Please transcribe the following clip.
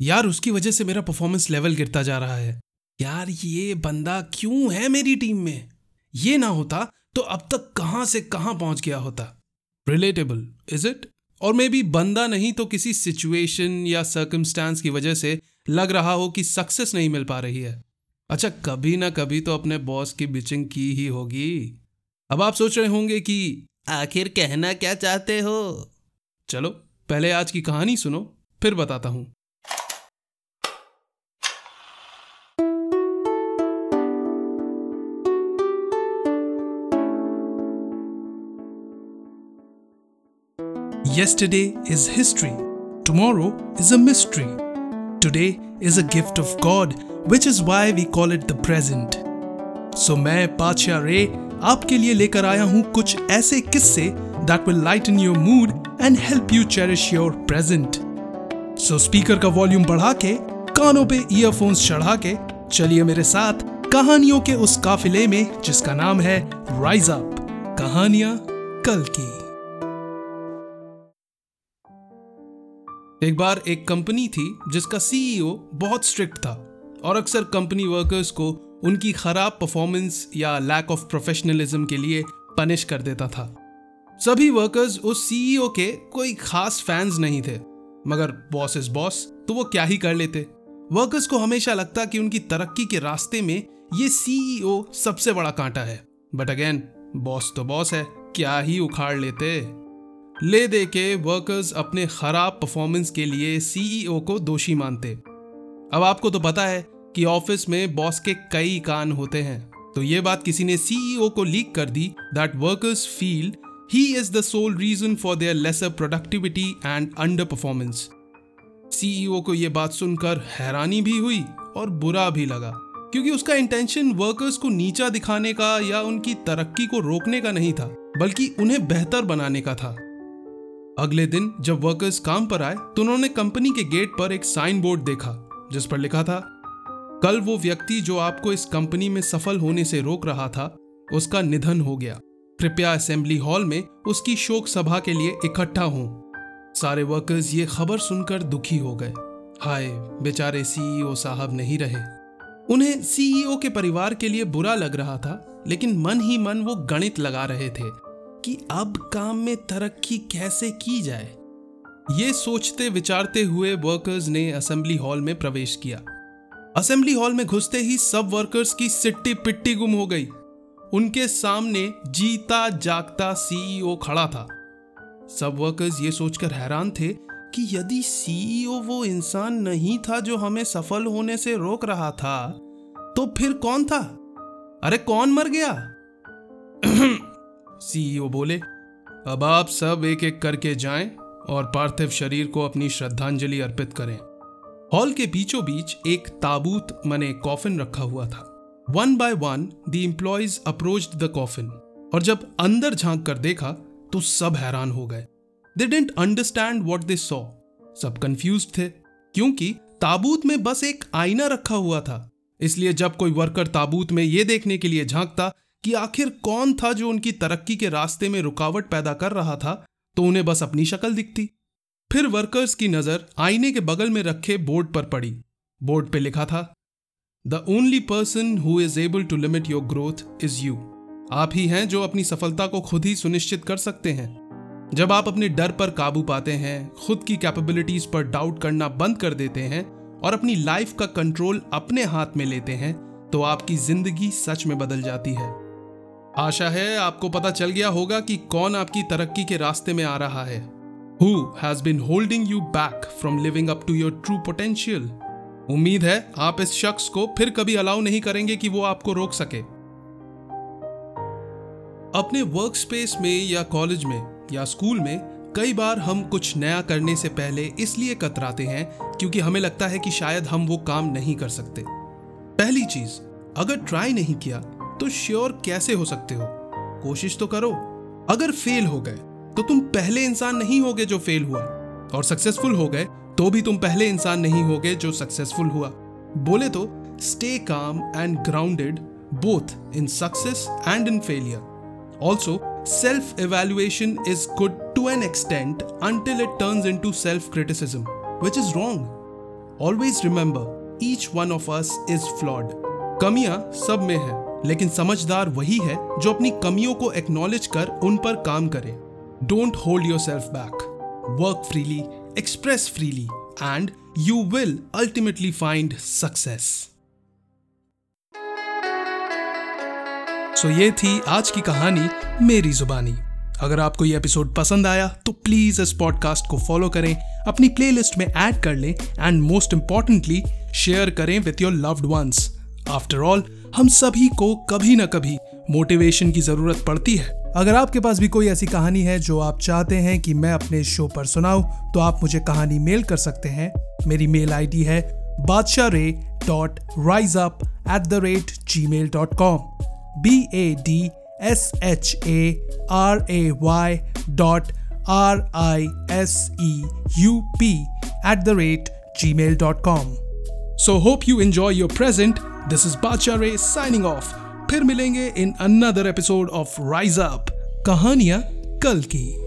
यार उसकी वजह से मेरा परफॉर्मेंस लेवल गिरता जा रहा है। यार ये बंदा क्यों है मेरी टीम में? ये ना होता तो अब तक कहाँ से कहाँ पहुँच गया होता। रिलेटेबल इज़ इट और मे बी बंदा नहीं तो किसी सिचुएशन या सर्कमस्टांस की वजह से लग रहा हो कि सक्सेस नहीं मिल पा रही है। अच्छा कभी ना कभी तो अपने बॉस की बिचिंग की ही होगी। अब आप सोच रहे होंगे कि आखिर कहना क्या चाहते हो? चलो, पहले आज की कहानी सुनो, फिर बताता हूँ। Yesterday is history. Tomorrow is a mystery. Today is a gift of God, which is why we call it the present. So मैं पाचा रे आपके लिए लेकर आया हूँ कुछ ऐसे किस्से that will lighten your mood and help you cherish your present. So speaker का वॉल्यूम बढ़ा के कानों पे ईयरफोन्स चढ़ा के चलिए मेरे साथ कहानियों के उस काफिले में जिसका नाम है राइज अप कहानियाँ कल की एक बार एक कंपनी थी जिसका सीईओ बहुत स्ट्रिक्ट था और अक्सर कंपनी वर्कर्स को उनकी खराब परफॉर्मेंस या लैक ऑफ़ प्रोफेशनलिज्म के लिए पनिश कर देता था। सभी वर्कर्स उस सीईओ के कोई खास फैंस नहीं थे, मगर बॉस इज़ बॉस तो वो क्या ही कर लेते। वर्कर्स को हमेशा लगता कि उनकी तरक्की के रास्ते में ये सीईओ सबसे बड़ा कांटा है। बट अगेन बॉस तो बॉस है, क्या ही उखाड़ लेते। ले दे के वर्कर्स अपने खराब परफॉर्मेंस के लिए सीईओ को दोषी मानते। अब आपको तो पता है कि ऑफ़िस में बॉस के कई कान होते हैं। तो ये बात किसी ने सीईओ को लीक कर दी that workers feel he is the sole reason for their lesser productivity and underperformance CEO को यह बात सुनकर हैरानी भी हुई और बुरा भी लगा, क्योंकि उसका इंटेंशन वर्कर्स को नीचा दिखाने का या उनकी तरक्की को रोकने का नहीं था, बल्कि उन्हें बेहतर बनाने का था। अगले दिन जब वर्कर्स काम पर आए तो उन्होंने कंपनी के गेट पर एक साइन बोर्ड देखा, जिस पर लिखा था, कल वो व्यक्ति जो आपको इस कंपनी में सफल होने से रोक रहा था, उसका निधन हो गया। कृपया असेंबली हॉल में उसकी शोक सभा के लिए इकट्ठा हों। सारे वर्कर्स ये खबर सुनकर दुखी हो गए। हाय, बेचारे सीईओ साहब नहीं रहे। उन्हें सीईओ के परिवार के लिए बुरा लग रहा था, लेकिन मन ही मन वो गणित लगा रहे थे। कि अब काम में तरक्की कैसे की जाए? ये सोचते विचारते हुए वर्कर्स ने असेंबली हॉल में प्रवेश किया। असेंबली हॉल में घुसते ही सब वर्कर्स की सिट्टी पिट्टी गुम हो गई। उनके सामने जीता जागता सीईओ खड़ा था। सब वर्कर्स ये सोचकर हैरान थे कि यदि सीईओ वो इंसान नहीं था जो हमें सफल होने से रोक रहा था तो फिर कौन था? अरे कौन मर गया? सीईओ बोले, अब आप सब एक एक करके जाएँ और पार्थिव शरीर को अपनी श्रद्धांजलि अर्पित करें। हॉल के बीचों बीच एक ताबूत मने कॉफिन रखा हुआ था। One by one the employees approach the coffin और जब अंदर झाँक कर देखा तो सब हैरान हो गए। They didn't understand what they saw सब कंफ्यूज थे, क्योंकि ताबूत में बस एक आईना रखा हुआ था। इसलिए जब कोई वर्कर ताबूत में यह देखने के लिए झांकता कि आखिर कौन था जो उनकी तरक्की के रास्ते में रुकावट पैदा कर रहा था तो उन्हें बस अपनी शक्ल दिखती। फिर वर्कर्स की नज़र आईने के बगल में रखे बोर्ड पर पड़ी। बोर्ड पे लिखा था, the only person who is able to limit your growth is you. आप ही हैं जो अपनी सफलता को खुद ही सुनिश्चित कर सकते हैं। जब आप अपने डर पर काबू पाते हैं, खुद की कैपेबिलिटीज पर डाउट करना बंद कर देते हैं और अपनी लाइफ का कंट्रोल अपने हाथ में लेते हैं तो आपकी ज़िंदगी सच में बदल जाती है। आशा है आपको पता चल गया होगा कि कौन आपकी तरक्की के रास्ते में आ रहा है। Who has been holding you back from living up to your true potential उम्मीद है आप इस शख्स को फिर कभी अलाउ नहीं करेंगे कि वो आपको रोक सके। अपने वर्क स्पेस में या कॉलेज में या स्कूल में कई बार हम कुछ नया करने से पहले इसलिए कतराते हैं क्योंकि हमें लगता है कि शायद हम वो काम नहीं कर सकते। पहली चीज़, अगर ट्राई नहीं किया तो श्योर कैसे हो सकते हो? कोशिश तो करो। अगर फेल हो गए तो तुम पहले इंसान नहीं होगे जो फेल हुआ। और सक्सेसफुल हो गए तो भी तुम पहले इंसान नहीं होगे जो सक्सेसफुल हुआ। बोले तो stay calm and grounded both in success and in failure also self evaluation is good to an extent until it turn into self criticism, which is wrong always remember each one of us is flawed कमियाँ सब में है। लेकिन समझदार वही है जो अपनी कमियों को एक्नॉलेज कर उन पर काम करे। Don't hold yourself back work freely express freely and you will ultimately find success so ये थी आज की कहानी, मेरी जुबानी। अगर आपको ये एपिसोड पसंद आया तो प्लीज़ इस पॉडकास्ट को फॉलो करें, अपनी प्लेलिस्ट में ऐड कर लें एंड मोस्ट इंपॉर्टेंटली शेयर करें with your loved ones after all हम सभी को कभी ना कभी मोटिवेशन की ज़रूरत पड़ती है। अगर आपके पास भी कोई ऐसी कहानी है जो आप चाहते हैं कि मैं अपने शो पर सुनाऊं तो आप मुझे कहानी मेल कर सकते हैं। मेरी मेल आईडी है Badshah Ray dot rise up at the rate G mail dot com B A D S H A R A Y dot R I S E U P at the rate G mail dot com so hope you enjoy your present this is Badshah Ray signing off फिर मिलेंगे in another episode of rise up कहानियाँ कल की।